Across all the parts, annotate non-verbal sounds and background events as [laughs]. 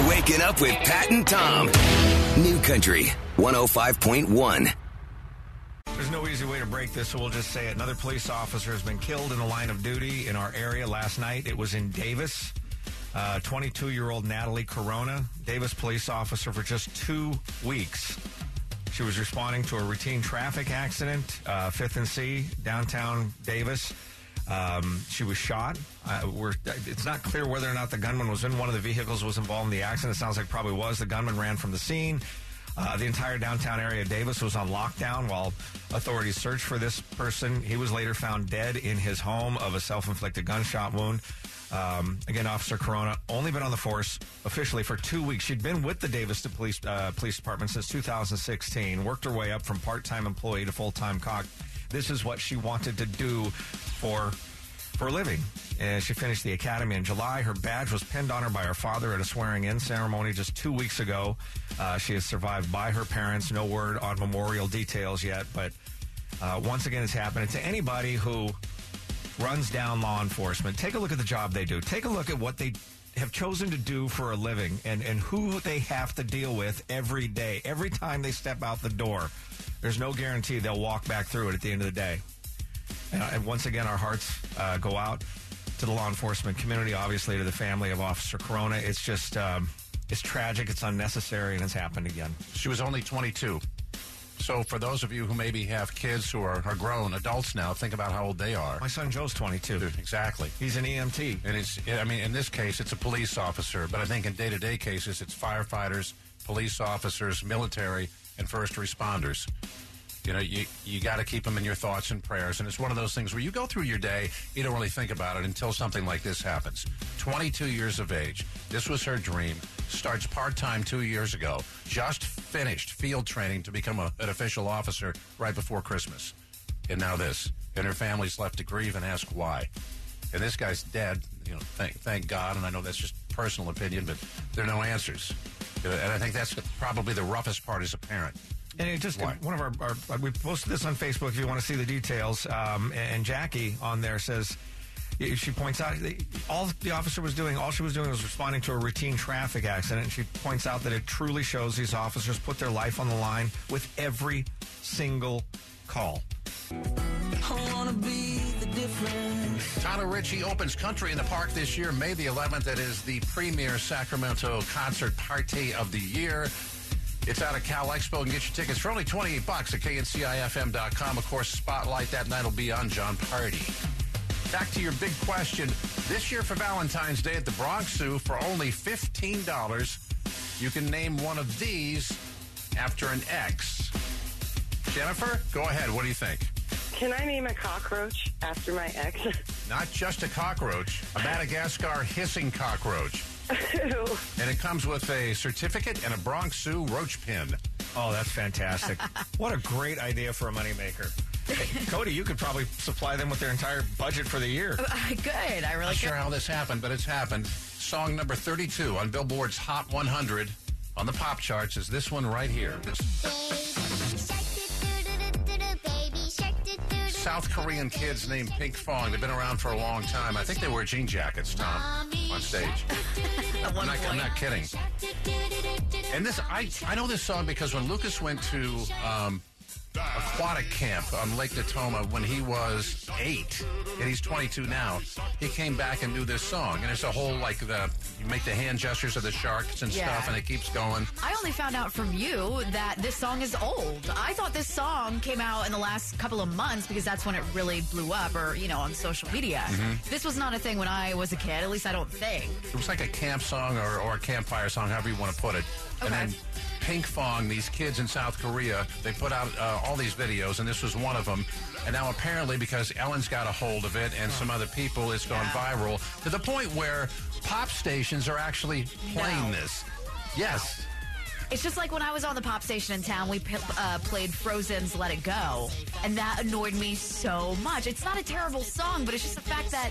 You're waking up with Pat and Tom. New Country 105.1. There's no easy way to break this, so we'll just say it. Another police officer has been killed in the line of duty in our area last night. It was in Davis. 22 year old Natalie Corona, Davis police officer for just two weeks. She was responding to a routine traffic accident, uh, 5th and C, downtown Davis. Um, she was shot. Uh, it's not clear whether or not the gunman was in one of the vehicles, was involved in the accident. It sounds like probably was. The gunman ran from the scene. Uh, the entire downtown area of Davis was on lockdown while authorities searched for this person. He was later found dead in his home of a self inflicted gunshot wound. Um, again, Officer Corona only been on the force officially for two weeks. She'd been with the Davis Police uh, Police Department since 2016. Worked her way up from part time employee to full time cock. This is what she wanted to do for for a living. And she finished the academy in July. Her badge was pinned on her by her father at a swearing in ceremony just two weeks ago. Uh, she is survived by her parents. No word on memorial details yet, but uh, once again, it's happening to anybody who runs down law enforcement. Take a look at the job they do. Take a look at what they have chosen to do for a living and, and who they have to deal with every day. Every time they step out the door, there's no guarantee they'll walk back through it at the end of the day. And, and once again, our hearts uh, go out to the law enforcement community, obviously to the family of Officer Corona. It's just, um, it's tragic, it's unnecessary, and it's happened again. She was only 22. So for those of you who maybe have kids who are, are grown adults now, think about how old they are. My son Joe's 22. Exactly. He's an EMT. And it's, I mean, in this case, it's a police officer, but I think in day to day cases, it's firefighters, police officers, military, and first responders. You know, you, you got to keep them in your thoughts and prayers. And it's one of those things where you go through your day, you don't really think about it until something like this happens. 22 years of age. This was her dream. Starts part time two years ago. Just finished field training to become a, an official officer right before Christmas. And now this. And her family's left to grieve and ask why. And this guy's dead. You know, thank, thank God. And I know that's just personal opinion, but there are no answers. And I think that's probably the roughest part as a parent. And it just Why? one of our, our we posted this on Facebook if you want to see the details. Um, and Jackie on there says she points out all the officer was doing, all she was doing was responding to a routine traffic accident. And she points out that it truly shows these officers put their life on the line with every single call. Tyler Rich opens Country in the Park this year, May the 11th. It is the premier Sacramento concert party of the year. It's out of Cal Expo and get your tickets for only 28 bucks at kncifm.com. Of course, Spotlight that night will be on Jon Pardi. Back to your big question. This year for Valentine's Day at the Bronx Zoo for only $15, you can name one of these after an ex. Jennifer, go ahead. What do you think? Can I name a cockroach after my ex? [laughs] Not just a cockroach, a Madagascar hissing cockroach. And it comes with a certificate and a Bronx Zoo roach pin. Oh, that's fantastic. [laughs] what a great idea for a moneymaker. Hey, Cody, you could probably supply them with their entire budget for the year. Good. I really Not sure how this happened, but it's happened. Song number 32 on Billboard's Hot 100 on the pop charts is this one right here. South Korean kids named Pinkfong. They've been around for a long time. I think they wear jean jackets, Tom, on stage. I'm not, I'm not kidding. And this, I, I know this song because when Lucas went to um, aquatic camp on Lake Natoma when he was eight, and he's 22 now, he came back and knew this song. And it's a whole like the you make the hand gestures of the sharks and Yeah. stuff, and it keeps going. I only found out from you that this song is old. I thought this song came out in the last couple of months because that's when it really blew up or, you know, on social media. Mm-hmm. This was not a thing when I was a kid, at least I don't think. It was like a camp song or, or a campfire song, however you want to put it. And then Pinkfong, these kids in South Korea, they put out uh, all these videos, and this was one of them. And now apparently, because Ellen's got a hold of it and some other people, it's gone viral to the point where pop stations are actually playing No. this. Yes. It's just like when I was on the pop station in town, we uh, played Frozen's Let It Go, and that annoyed me so much. It's not a terrible song, but it's just the fact that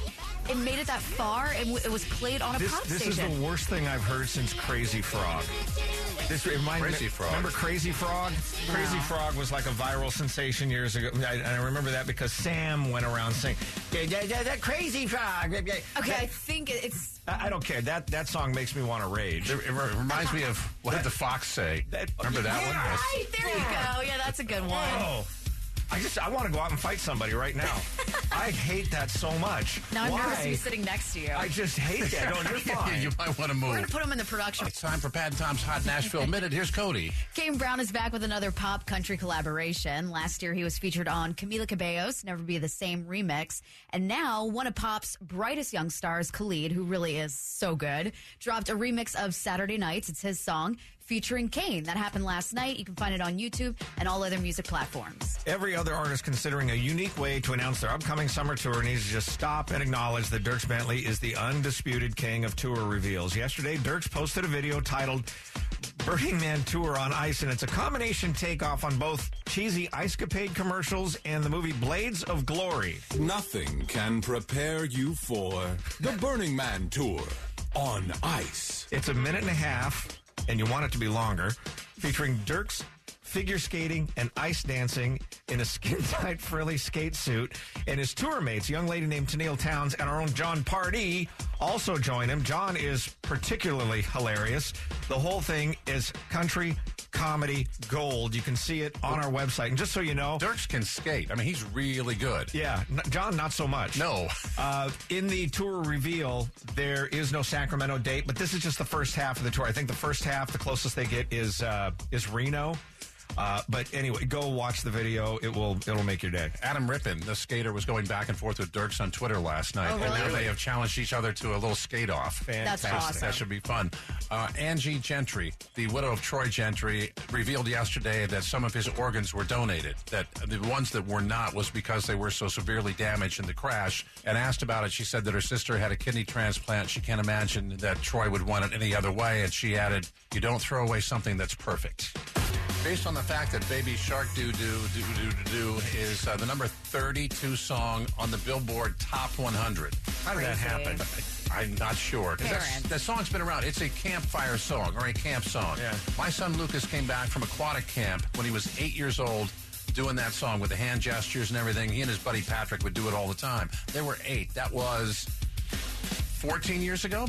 it made it that far and it was played on a This, pop this is the worst thing I've heard since Crazy Frog. This reminded Crazy me, Frog. Remember Crazy Frog? Crazy Frog was like a viral sensation years ago. I, and I remember that because Sam went around saying, "Yeah, yeah, yeah, that Crazy Frog." yeah, yeah." Okay, I think think it's I, I don't care. That that song makes me want to rage. It, it reminds me of what did the fox say? That- Remember that one? Yeah. Yes. right. There you go. Yeah, that's a good one. Oh, I just I want to go out and fight somebody right now. [laughs] I hate that so much. Now I'm Why? nervous to be sitting next to you. I just hate that. No, you're [laughs] fine. you might want to move. We're move. gonna put him in the production. It's time for Pat and Tom's Hot Nashville [laughs] Minute. Here's Cody. Kane Brown is back with another pop country collaboration. Last year, he was featured on Camila Cabello's "Never Be the Same" remix, and now one of pop's brightest young stars, Khalid, who really is so good, dropped a remix of "Saturday Nights." It's his song featuring Kane. That happened last night. You can find it on YouTube and all other music platforms. Every other artist considering a unique way to announce their upcoming summer tour needs to just stop and acknowledge that Dierks Bentley is the undisputed king of tour reveals. Yesterday, Dierks posted a video titled Burning Man Tour on Ice, and it's a combination takeoff on both cheesy Ice Capade commercials and the movie Blades of Glory. Nothing can prepare you for the Burning Man Tour on ice. It's a minute and a half, and you want it to be longer, featuring Dierks figure skating and ice dancing in a skin [laughs] tight frilly skate suit. And his tour mates, a young lady named Tenille Townes and our own Jon Pardi, also join him. Jon is particularly hilarious. The whole thing is country comedy gold. You can see it on our website. And just so you know, Dierks can skate. I mean, he's really good. yeah, n- Jon, not so much. No. [laughs] Uh, in the tour reveal, there is no Sacramento date, but this is just the first half of the tour. I think the first half, the closest they get is uh, is Reno. Uh, but anyway, go watch the video. It will it'll make your day. Adam Rippon, the skater, was going back and forth with Dierks on Twitter last night. Oh, And now they have challenged each other to a little skate off. That's awesome. That should be fun. Uh, Angie Gentry, the widow of Troy Gentry, revealed yesterday that some of his organs were donated. That the ones that were not was because they were so severely damaged in the crash. And asked about it, she said that her sister had a kidney transplant. She can't imagine that Troy would want it any other way. And she added, "You don't throw away something that's perfect." Based on the fact that Baby Shark Doo Doo Doo Doo Doo Doo is uh, the number 32 song on the Billboard Top 100. How did that happen? I'm not sure. that's- Parents. That song's been around. It's a campfire song or a camp song. Yeah. My son Lucas came back from aquatic camp when he was eight years old doing that song with the hand gestures and everything. He and his buddy Patrick would do it all the time. They were eight. That was 14 years ago.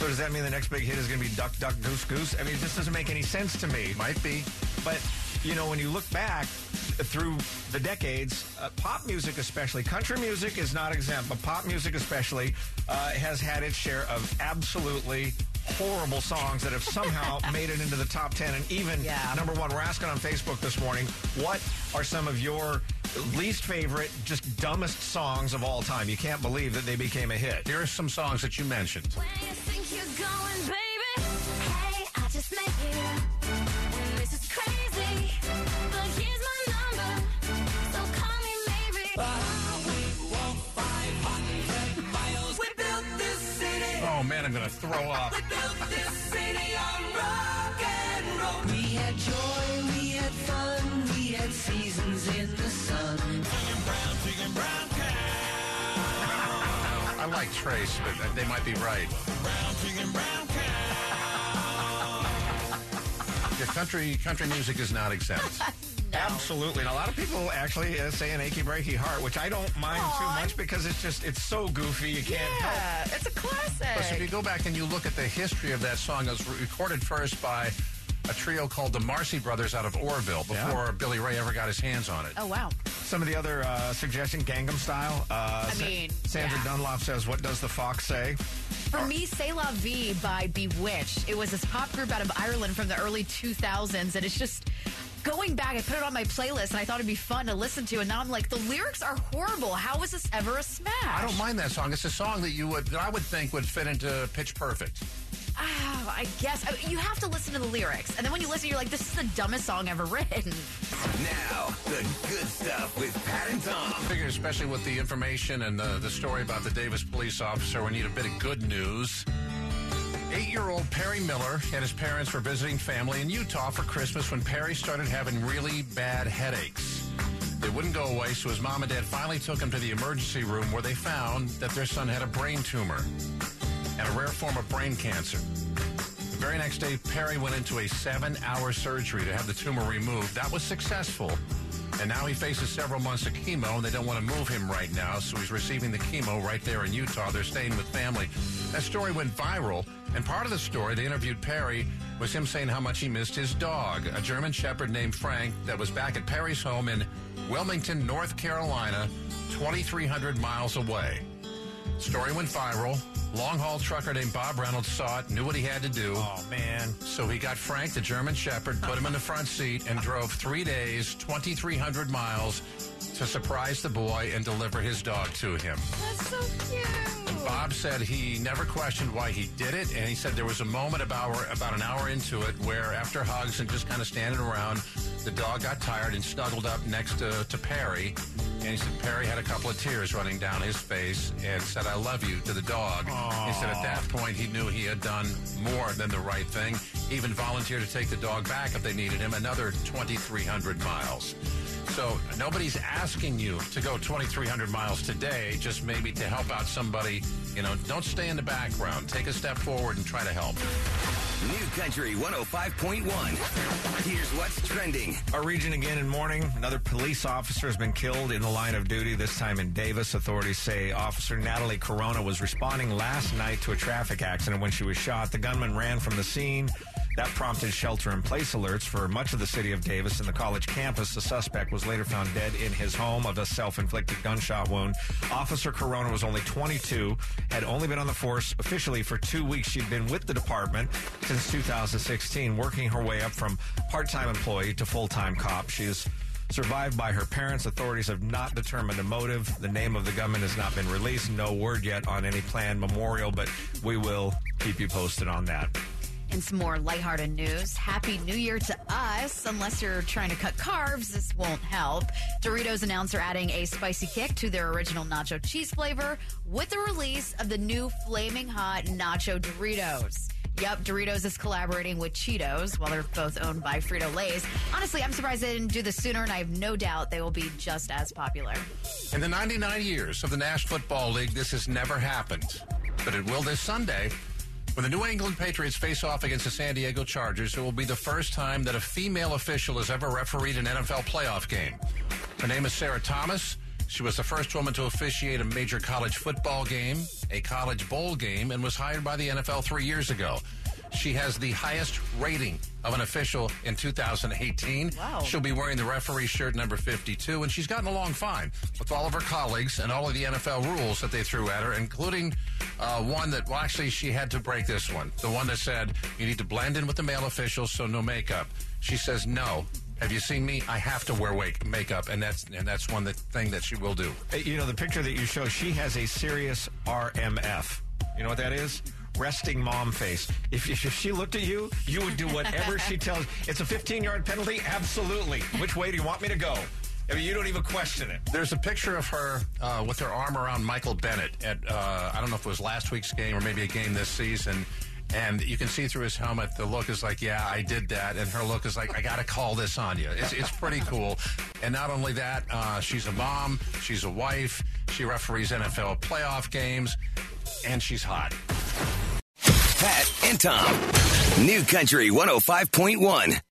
So does that mean the next big hit is going to be Duck Duck Goose Goose? I mean, this doesn't make any sense to me. Might be. But you know, when you look back through the decades, uh, pop music, especially country music, is not exempt. But pop music, especially, uh, has had its share of absolutely horrible songs that have somehow [laughs] made it into the top ten and even Yeah. number one. We're asking on Facebook this morning, what are some of your least favorite, just dumbest songs of all time? You can't believe that they became a hit. Here are some songs that you mentioned. Where you think you're going, baby? Hey, I just met you. And this is crazy. But here's my number. So call me maybe. We built this city. Oh man, I'm going to throw up. We built this city on rock and roll. We had joy, we had fun, we had seasons in the sun. I like Trace, but they might be right. Your country country music is not exempt. [laughs] Absolutely. And a lot of people actually uh, say an achy breaky heart, which I don't mind too much because it's just, it's so goofy. You can't help. It's a classic. But if you go back and you look at the history of that song, it was recorded first by a trio called the Marcy Brothers out of Oroville before Yeah. Billy Ray ever got his hands on it. oh wow. Some of the other uh, suggestion, Gangnam Style. Uh, I Sa- mean, Sandra yeah. Dunlop says, "What does the fox say?" For me, C'est La Vie by B*Witched. It was this pop group out of Ireland from the early 2000s, and it's just going back. I put it on my playlist, and I thought it'd be fun to listen to. And now I'm like, the lyrics are horrible. How was this ever a smash? I don't mind that song. It's a song that you would that I would think would fit into Pitch Perfect. Oh, I guess I you have to listen to the lyrics, and then when you listen, you're like, this is the dumbest song ever written. Now, the good stuff with Pat and Tom. I figure, especially with the information and the, the story about the Davis police officer, we need a bit of good news. Eight-year-old Perry Miller and his parents were visiting family in Utah for Christmas when Perry started having really bad headaches. They wouldn't go away, so his mom and dad finally took him to the emergency room where they found that their son had a brain tumor and a rare form of brain cancer. The very next day, Perry went into a seven hour surgery to have the tumor removed. That was successful. And now he faces several months of chemo, and they don't want to move him right now, so he's receiving the chemo right there in Utah. They're staying with family. That story went viral, and part of the story, they interviewed Perry, was him saying how much he missed his dog, a German Shepherd named Frank that was back at Perry's home in Wilmington, North Carolina, 2,300 miles away. Story went viral. Long haul trucker named Bob Reynolds saw it, knew what he had to do. Oh, man. So he got Frank, the German Shepherd, put him in the front seat, and drove three days, 2,300 miles to surprise the boy and deliver his dog to him. That's so cute. Bob said he never questioned why he did it, and he said there was a moment about about an hour into it where, after hugs and just kind of standing around, the dog got tired and snuggled up next to, to Perry. And he said Perry had a couple of tears running down his face and said, "I love you" to the dog. He said at that point he knew he had done more than the right thing. He even volunteered to take the dog back if they needed him another 2,300 miles. So nobody's asking you to go 2,300 miles today, just maybe to help out somebody. You know, don't stay in the background. Take a step forward and try to help. New Country 105.1. Here's what's trending. Our region again in morning. Another police officer has been killed in the line of duty, this time in Davis. Authorities say Officer Natalie Corona was responding last night to a traffic accident when she was shot. The gunman ran from the scene. That prompted shelter in place alerts for much of the city of Davis and the college campus. The suspect was later found dead in his home of a self inflicted gunshot wound. Officer Corona was only 22, had only been on the force officially for two weeks. She'd been with the department since 2016, working her way up from part time employee to full time cop. She is survived by her parents. Authorities have not determined a motive. The name of the gunman has not been released. No word yet on any planned memorial, but we will keep you posted on that. And some more lighthearted news. Happy New Year to us. Unless you're trying to cut carbs, this won't help. Doritos announced they're adding a spicy kick to their original nacho cheese flavor with the release of the new Flaming Hot Nacho Doritos. Yep, Doritos is collaborating with Cheetos while they're both owned by Frito Lay's. Honestly, I'm surprised they didn't do this sooner, and I have no doubt they will be just as popular. In the 99 years of the National Football League, this has never happened. But it will this Sunday. When the New England Patriots face off against the San Diego Chargers, it will be the first time that a female official has ever refereed an NFL playoff game. Her name is Sarah Thomas. She was the first woman to officiate a major college football game, a college bowl game, and was hired by the NFL three years ago. She has the highest rating of an official in 2018. Wow. She'll be wearing the referee shirt number 52, and she's gotten along fine with all of her colleagues and all of the NFL rules that they threw at her, including uh, one that, well, actually, she had to break this one. The one that said you need to blend in with the male officials, so no makeup. She says no. Have you seen me? I have to wear wake, makeup, and that's and that's one that, thing that she will do. You know, the picture that you show, she has a serious RMF. You know what that is? Resting mom face. If, if she looked at you, you would do whatever she [laughs] tells. It's a 15 yard penalty? Absolutely. Which way do you want me to go? I mean, you don't even question it. There's a picture of her uh, with her arm around Michael Bennett at uh, I don't know if it was last week's game or maybe a game this season. And you can see through his helmet, the look is like, yeah, I did that. And her look is like, I got to call this on you. It's, it's pretty [laughs] cool. And not only that, uh, she's a mom, she's a wife, she referees NFL playoff games, and she's hot. Pat and Tom. New Country 105.1.